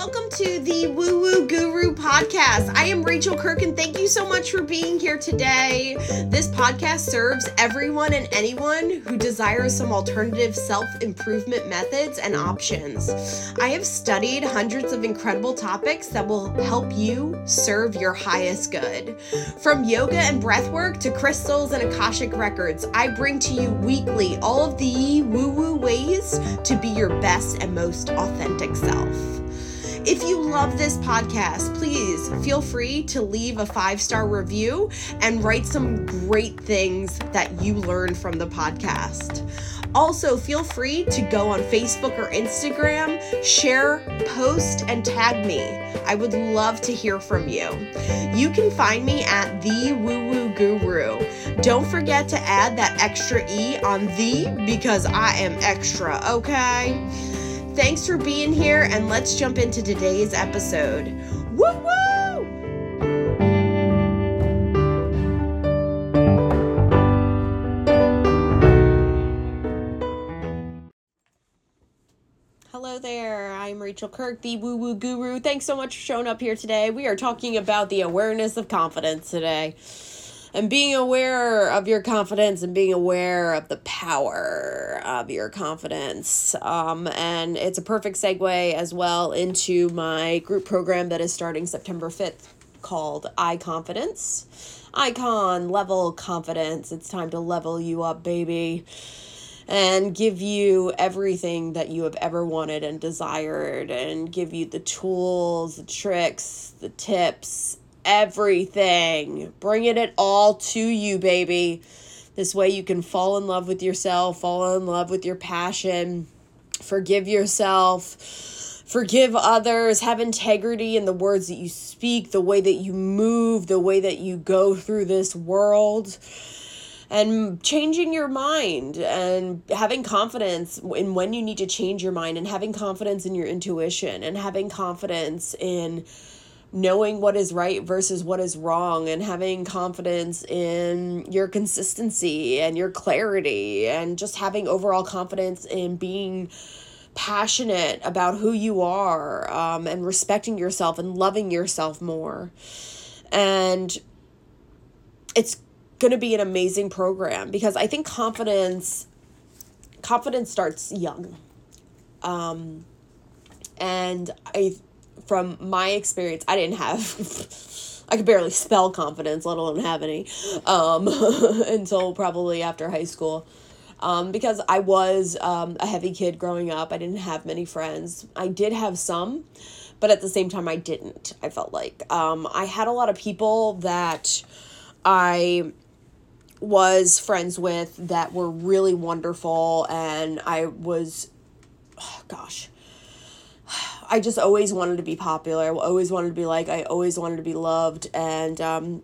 welcome to the Woo Woo Guru podcast. I am Rachel Kirk, and thank you so much for being here today. This podcast serves everyone and anyone who desires some alternative self improvement methods and options. I have studied hundreds of incredible topics that will help you serve your highest good. From yoga and breathwork to crystals and Akashic records, I bring to you weekly all of the woo woo ways to be your best and most authentic self. If you love this podcast, please feel free to leave a five star review and write some great things that you learned from the podcast. Also, feel free to go on Facebook or Instagram, share, post, and tag me. I would love to hear from you. You can find me at the Woo Woo Guru. Don't forget to add that extra E on the because I am extra, okay? Thanks for being here, and let's jump into today's episode. Woo woo! Hello there, I'm Rachel Kirk, the Woo Woo Guru. Thanks so much for showing up here today. We are talking about the awareness of confidence today and being aware of your confidence and being aware of the power of your confidence. Um, and it's a perfect segue as well into my group program that is starting September 5th called I Confidence. Icon level confidence. It's time to level you up, baby and give you everything that you have ever wanted and desired and give you the tools, the tricks, the tips, everything. Bringing it all to you, baby. This way you can fall in love with yourself, fall in love with your passion, forgive yourself, forgive others, have integrity in the words that you speak, the way that you move, the way that you go through this world. And changing your mind and having confidence in when you need to change your mind, and having confidence in your intuition, and having confidence in knowing what is right versus what is wrong and having confidence in your consistency and your clarity and just having overall confidence in being passionate about who you are um, and respecting yourself and loving yourself more. And it's going to be an amazing program because I think confidence confidence starts young. Um, and I from my experience, I didn't have. I could barely spell confidence, let alone have any, um, until probably after high school. Um, because I was um, a heavy kid growing up. I didn't have many friends. I did have some, but at the same time, I didn't. I felt like um, I had a lot of people that I was friends with that were really wonderful, and I was, oh, gosh, I just always wanted to be popular. I always wanted to be like, I always wanted to be loved. And um,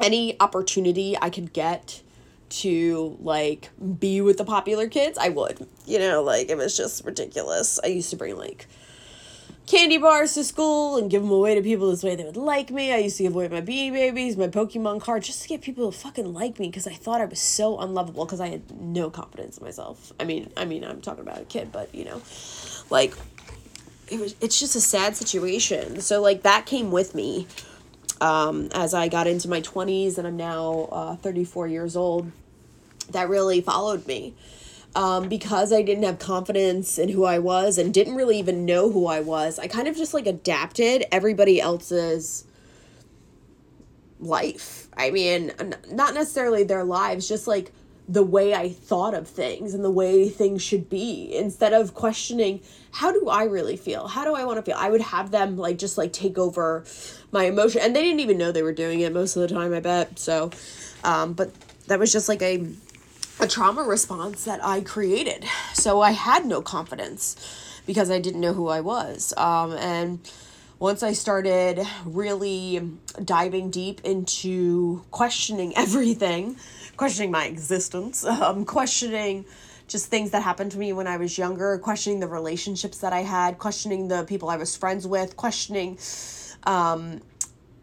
any opportunity I could get to like be with the popular kids, I would. You know, like it was just ridiculous. I used to bring like candy bars to school and give them away to people this way they would like me. I used to give away my Beanie Babies, my Pokemon cards, just to get people to fucking like me because I thought I was so unlovable because I had no confidence in myself. I mean, I mean, I'm talking about a kid, but you know, like it was it's just a sad situation. So like that came with me um, as I got into my 20s and I'm now uh, 34 years old. That really followed me. Um, because I didn't have confidence in who I was and didn't really even know who I was, I kind of just like adapted everybody else's life. I mean, not necessarily their lives, just like the way I thought of things and the way things should be instead of questioning how do I really feel? How do I want to feel? I would have them like just like take over my emotion and they didn't even know they were doing it most of the time, I bet. So um but that was just like a a trauma response that I created. So I had no confidence because I didn't know who I was. Um and once I started really diving deep into questioning everything, questioning my existence, um, questioning just things that happened to me when I was younger, questioning the relationships that I had, questioning the people I was friends with, questioning um,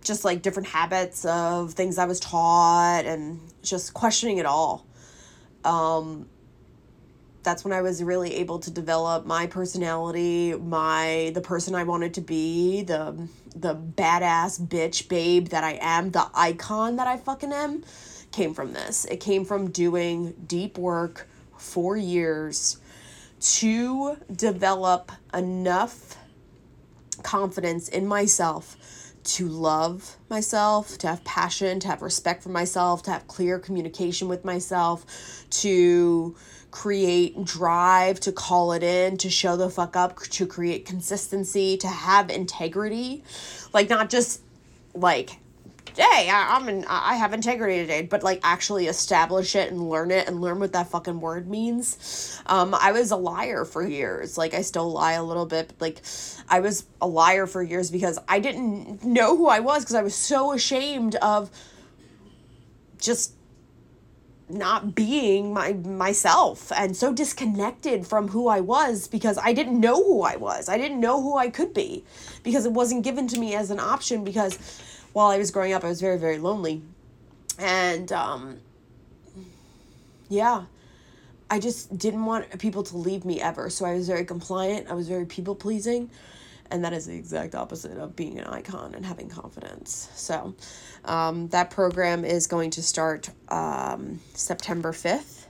just like different habits of things I was taught, and just questioning it all. Um, that's when I was really able to develop my personality, my the person I wanted to be, the the badass bitch babe that I am, the icon that I fucking am came from this. It came from doing deep work for years to develop enough confidence in myself to love myself, to have passion, to have respect for myself, to have clear communication with myself, to create drive, to call it in, to show the fuck up, to create consistency, to have integrity. Like, not just like hey, I, I'm in, I have integrity today, but like actually establish it and learn it and learn what that fucking word means. Um, I was a liar for years. Like I still lie a little bit. But, like I was a liar for years because I didn't know who I was because I was so ashamed of just not being my myself and so disconnected from who I was because I didn't know who I was. I didn't know who I could be because it wasn't given to me as an option because while I was growing up I was very very lonely. And um yeah. I just didn't want people to leave me ever. So I was very compliant. I was very people pleasing. And that is the exact opposite of being an icon and having confidence. So, um, that program is going to start um, September 5th.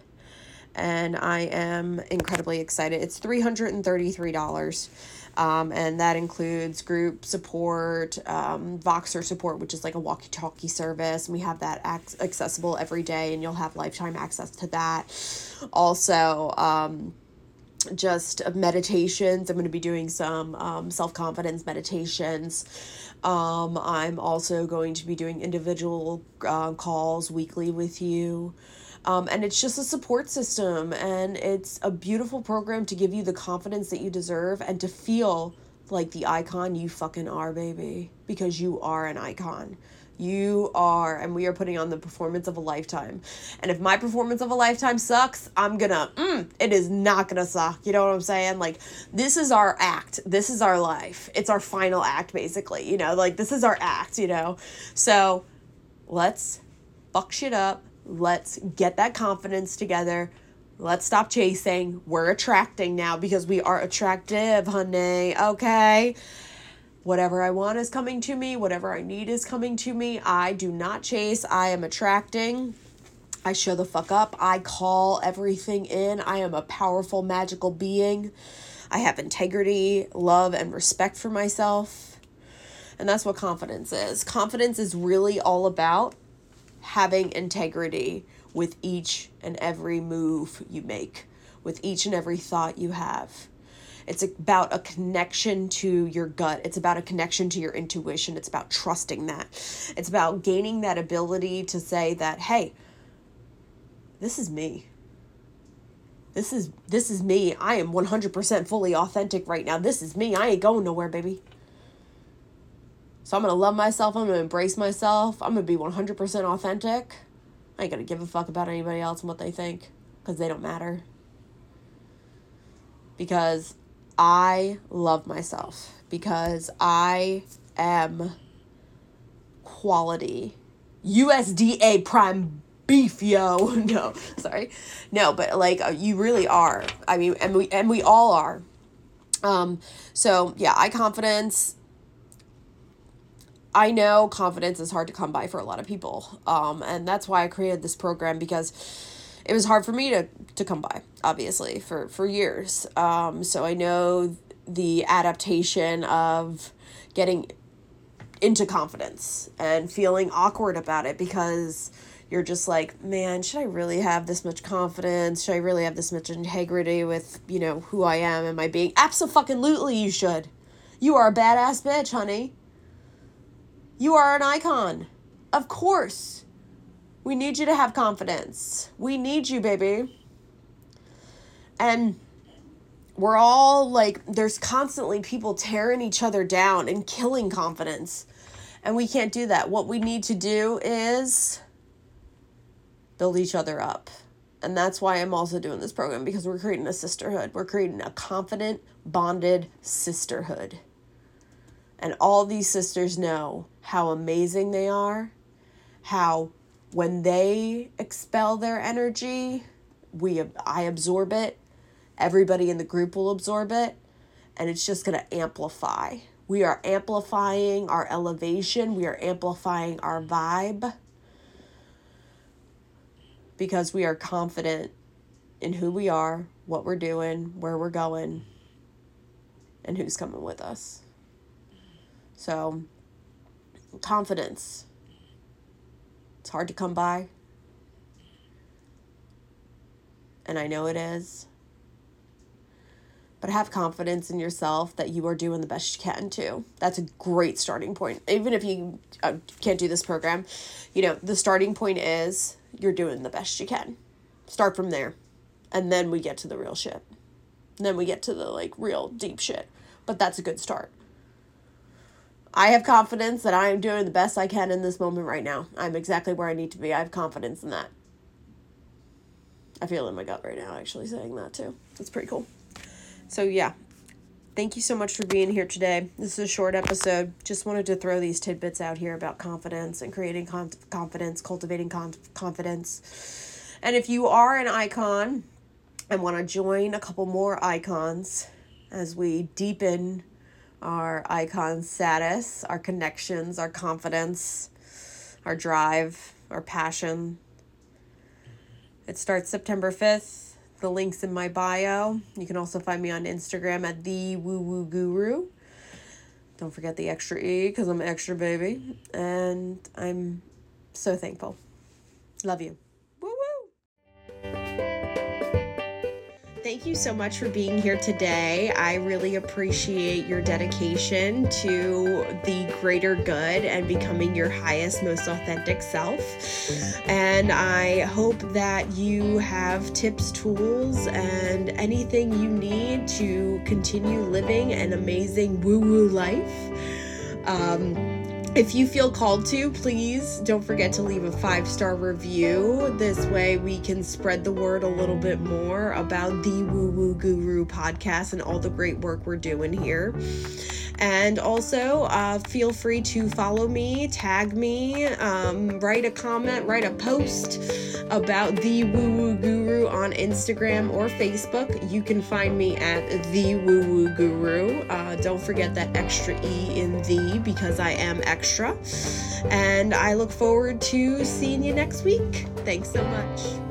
And I am incredibly excited. It's $333. Um, and that includes group support, um, Voxer support, which is like a walkie talkie service. And we have that ac- accessible every day, and you'll have lifetime access to that. Also, um, just meditations. I'm going to be doing some um, self confidence meditations. Um, I'm also going to be doing individual uh, calls weekly with you. Um, and it's just a support system, and it's a beautiful program to give you the confidence that you deserve and to feel like the icon you fucking are, baby, because you are an icon. You are, and we are putting on the performance of a lifetime. And if my performance of a lifetime sucks, I'm gonna, mm, it is not gonna suck. You know what I'm saying? Like, this is our act. This is our life. It's our final act, basically. You know, like, this is our act, you know? So, let's fuck shit up. Let's get that confidence together. Let's stop chasing. We're attracting now because we are attractive, honey. Okay? Whatever I want is coming to me. Whatever I need is coming to me. I do not chase. I am attracting. I show the fuck up. I call everything in. I am a powerful, magical being. I have integrity, love, and respect for myself. And that's what confidence is. Confidence is really all about having integrity with each and every move you make, with each and every thought you have. It's about a connection to your gut. It's about a connection to your intuition. It's about trusting that. It's about gaining that ability to say that, hey, this is me. This is this is me. I am 100% fully authentic right now. This is me. I ain't going nowhere, baby. So I'm going to love myself. I'm going to embrace myself. I'm going to be 100% authentic. I ain't going to give a fuck about anybody else and what they think because they don't matter. Because I love myself because I am quality. USDA prime beef, yo. No, sorry. No, but like uh, you really are. I mean, and we and we all are. Um so yeah, I confidence I know confidence is hard to come by for a lot of people. Um and that's why I created this program because it was hard for me to to come by obviously for for years. Um so i know the adaptation of getting into confidence and feeling awkward about it because you're just like man should i really have this much confidence? Should i really have this much integrity with you know who i am? Am i being? Absolutely you should. You are a badass bitch honey you are an icon of course we need you to have confidence. We need you, baby. And we're all like, there's constantly people tearing each other down and killing confidence. And we can't do that. What we need to do is build each other up. And that's why I'm also doing this program because we're creating a sisterhood. We're creating a confident, bonded sisterhood. And all these sisters know how amazing they are, how when they expel their energy, we I absorb it everybody in the group will absorb it and it's just going to amplify. We are amplifying our elevation, we are amplifying our vibe because we are confident in who we are, what we're doing, where we're going, and who's coming with us. So, confidence. It's hard to come by. And I know it is. But have confidence in yourself that you are doing the best you can too. That's a great starting point. Even if you uh, can't do this program, you know, the starting point is you're doing the best you can. Start from there. And then we get to the real shit. And then we get to the like real deep shit. But that's a good start. I have confidence that I am doing the best I can in this moment right now. I'm exactly where I need to be. I have confidence in that. I feel in my gut right now actually saying that too. That's pretty cool. So, yeah. Thank you so much for being here today. This is a short episode. Just wanted to throw these tidbits out here about confidence and creating confidence, cultivating confidence. And if you are an icon and want to join a couple more icons as we deepen our icon status, our connections, our confidence, our drive, our passion. It starts September 5th. The link's in my bio. You can also find me on Instagram at the woo woo guru. Don't forget the extra E because I'm extra baby. And I'm so thankful. Love you. Thank you so much for being here today. I really appreciate your dedication to the greater good and becoming your highest, most authentic self. And I hope that you have tips, tools, and anything you need to continue living an amazing woo woo life. Um, if you feel called to, please don't forget to leave a five star review. This way, we can spread the word a little bit more about the Woo Woo Guru podcast and all the great work we're doing here. And also, uh, feel free to follow me, tag me, um, write a comment, write a post about the Woo Woo Guru on Instagram or Facebook. You can find me at the Woo Woo Guru. Uh, don't forget that extra E in the because I am extra. And I look forward to seeing you next week. Thanks so much.